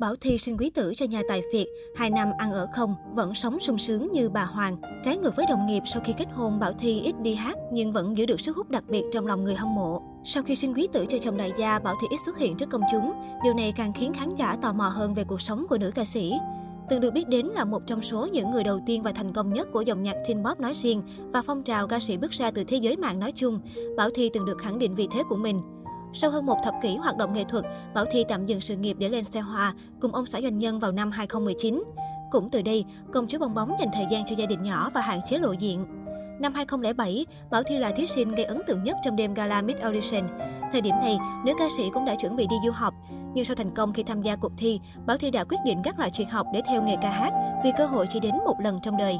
Bảo Thi sinh quý tử cho nhà tài phiệt, hai năm ăn ở không, vẫn sống sung sướng như bà Hoàng. Trái ngược với đồng nghiệp, sau khi kết hôn, Bảo Thi ít đi hát nhưng vẫn giữ được sức hút đặc biệt trong lòng người hâm mộ. Sau khi sinh quý tử cho chồng đại gia, Bảo Thi ít xuất hiện trước công chúng. Điều này càng khiến khán giả tò mò hơn về cuộc sống của nữ ca sĩ. Từng được biết đến là một trong số những người đầu tiên và thành công nhất của dòng nhạc teen pop nói riêng và phong trào ca sĩ bước ra từ thế giới mạng nói chung, Bảo Thi từng được khẳng định vị thế của mình. Sau hơn một thập kỷ hoạt động nghệ thuật, Bảo Thi tạm dừng sự nghiệp để lên xe hoa cùng ông xã doanh nhân vào năm 2019. Cũng từ đây, công chúa bong bóng dành thời gian cho gia đình nhỏ và hạn chế lộ diện. Năm 2007, Bảo Thi là thí sinh gây ấn tượng nhất trong đêm gala Mid Audition. Thời điểm này, nữ ca sĩ cũng đã chuẩn bị đi du học. Nhưng sau thành công khi tham gia cuộc thi, Bảo Thi đã quyết định gác lại chuyện học để theo nghề ca hát vì cơ hội chỉ đến một lần trong đời.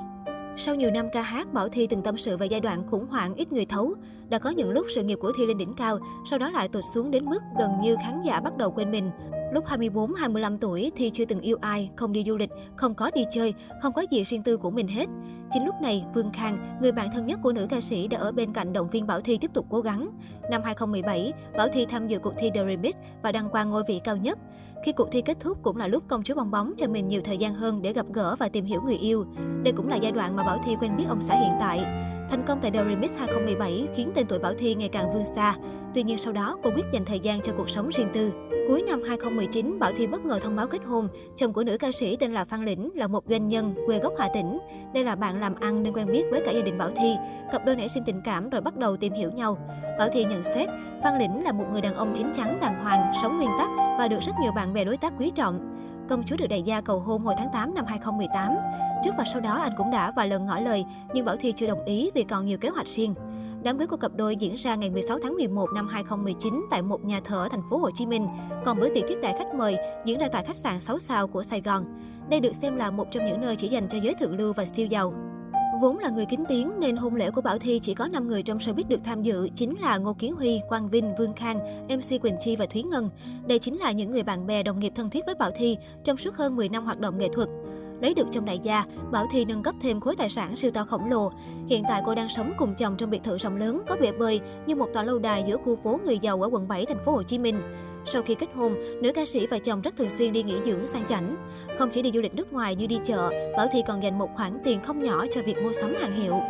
Sau nhiều năm ca hát, Bảo Thi từng tâm sự về giai đoạn khủng hoảng ít người thấu. Đã có những lúc sự nghiệp của Thi lên đỉnh cao, sau đó lại tụt xuống đến mức gần như khán giả bắt đầu quên mình. Lúc 24-25 tuổi thì chưa từng yêu ai, không đi du lịch, không có đi chơi, không có gì riêng tư của mình hết. Chính lúc này, Vương Khang, người bạn thân nhất của nữ ca sĩ đã ở bên cạnh động viên Bảo Thi tiếp tục cố gắng. Năm 2017, Bảo Thi tham dự cuộc thi The Remix và đăng quang ngôi vị cao nhất. Khi cuộc thi kết thúc cũng là lúc công chúa bong bóng cho mình nhiều thời gian hơn để gặp gỡ và tìm hiểu người yêu. Đây cũng là giai đoạn mà Bảo Thi quen biết ông xã hiện tại. Thành công tại The Remix 2017 khiến tên tuổi Bảo Thi ngày càng vươn xa. Tuy nhiên sau đó, cô quyết dành thời gian cho cuộc sống riêng tư. Cuối năm 2019, Bảo Thi bất ngờ thông báo kết hôn. Chồng của nữ ca sĩ tên là Phan Lĩnh là một doanh nhân quê gốc Hà Tĩnh. Đây là bạn làm ăn nên quen biết với cả gia đình Bảo Thi. Cặp đôi nảy sinh tình cảm rồi bắt đầu tìm hiểu nhau. Bảo Thi nhận xét, Phan Lĩnh là một người đàn ông chính chắn, đàng hoàng, sống nguyên tắc và được rất nhiều bạn bè đối tác quý trọng. Công chúa được đại gia cầu hôn hồi tháng 8 năm 2018. Trước và sau đó anh cũng đã vài lần ngỏ lời, nhưng Bảo Thi chưa đồng ý vì còn nhiều kế hoạch riêng. Đám cưới của cặp đôi diễn ra ngày 16 tháng 11 năm 2019 tại một nhà thờ ở thành phố Hồ Chí Minh. Còn bữa tiệc tiếp đãi khách mời diễn ra tại khách sạn 6 sao của Sài Gòn. Đây được xem là một trong những nơi chỉ dành cho giới thượng lưu và siêu giàu. Vốn là người kính tiếng nên hôn lễ của Bảo Thi chỉ có 5 người trong showbiz được tham dự, chính là Ngô Kiến Huy, Quang Vinh, Vương Khang, MC Quỳnh Chi và Thúy Ngân. Đây chính là những người bạn bè đồng nghiệp thân thiết với Bảo Thi trong suốt hơn 10 năm hoạt động nghệ thuật. Lấy được trong đại gia, Bảo Thi nâng cấp thêm khối tài sản siêu to khổng lồ. Hiện tại cô đang sống cùng chồng trong biệt thự rộng lớn, có bể bơi như một tòa lâu đài giữa khu phố người giàu ở quận 7 thành phố Hồ Chí Minh. Sau khi kết hôn, nữ ca sĩ và chồng rất thường xuyên đi nghỉ dưỡng sang chảnh. Không chỉ đi du lịch nước ngoài như đi chợ, Bảo Thi còn dành một khoản tiền không nhỏ cho việc mua sắm hàng hiệu.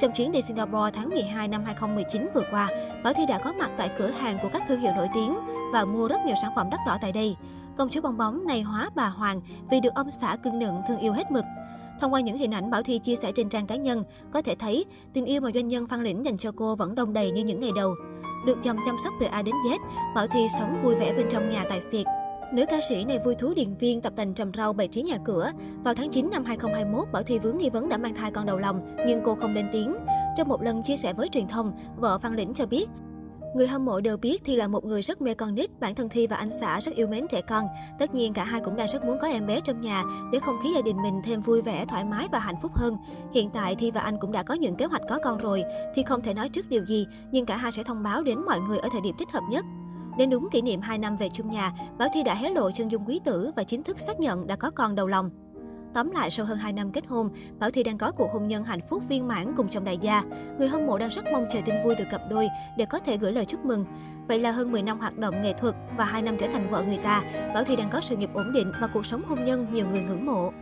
Trong chuyến đi Singapore tháng 12 năm 2019 vừa qua, Bảo Thi đã có mặt tại cửa hàng của các thương hiệu nổi tiếng và mua rất nhiều sản phẩm đắt đỏ tại đây. Công chúa bong bóng này hóa bà Hoàng vì được ông xã cưng nựng thương yêu hết mực. Thông qua những hình ảnh Bảo Thi chia sẻ trên trang cá nhân, có thể thấy tình yêu mà doanh nhân Phan Lĩnh dành cho cô vẫn đông đầy như những ngày đầu. Được chồng chăm sóc từ A đến Z, Bảo Thi sống vui vẻ bên trong nhà tại Việt. Nữ ca sĩ này vui thú điền viên tập tành trồng rau bày trí nhà cửa. Vào tháng 9 năm 2021, Bảo Thi vướng nghi vấn đã mang thai con đầu lòng, nhưng cô không lên tiếng. Trong một lần chia sẻ với truyền thông, vợ Phan Lĩnh cho biết, Người hâm mộ đều biết Thi là một người rất mê con nít, bản thân Thi và anh xã rất yêu mến trẻ con. Tất nhiên cả hai cũng đang rất muốn có em bé trong nhà để không khí gia đình mình thêm vui vẻ, thoải mái và hạnh phúc hơn. Hiện tại Thi và anh cũng đã có những kế hoạch có con rồi, Thi không thể nói trước điều gì, nhưng cả hai sẽ thông báo đến mọi người ở thời điểm thích hợp nhất. Đến đúng kỷ niệm 2 năm về chung nhà, Bảo Thi đã hé lộ chân dung quý tử và chính thức xác nhận đã có con đầu lòng. Tóm lại, sau hơn 2 năm kết hôn, Bảo Thy đang có cuộc hôn nhân hạnh phúc viên mãn cùng chồng đại gia. Người hâm mộ đang rất mong chờ tin vui từ cặp đôi để có thể gửi lời chúc mừng. Vậy là hơn 10 năm hoạt động nghệ thuật và 2 năm trở thành vợ người ta, Bảo Thy đang có sự nghiệp ổn định và cuộc sống hôn nhân nhiều người ngưỡng mộ.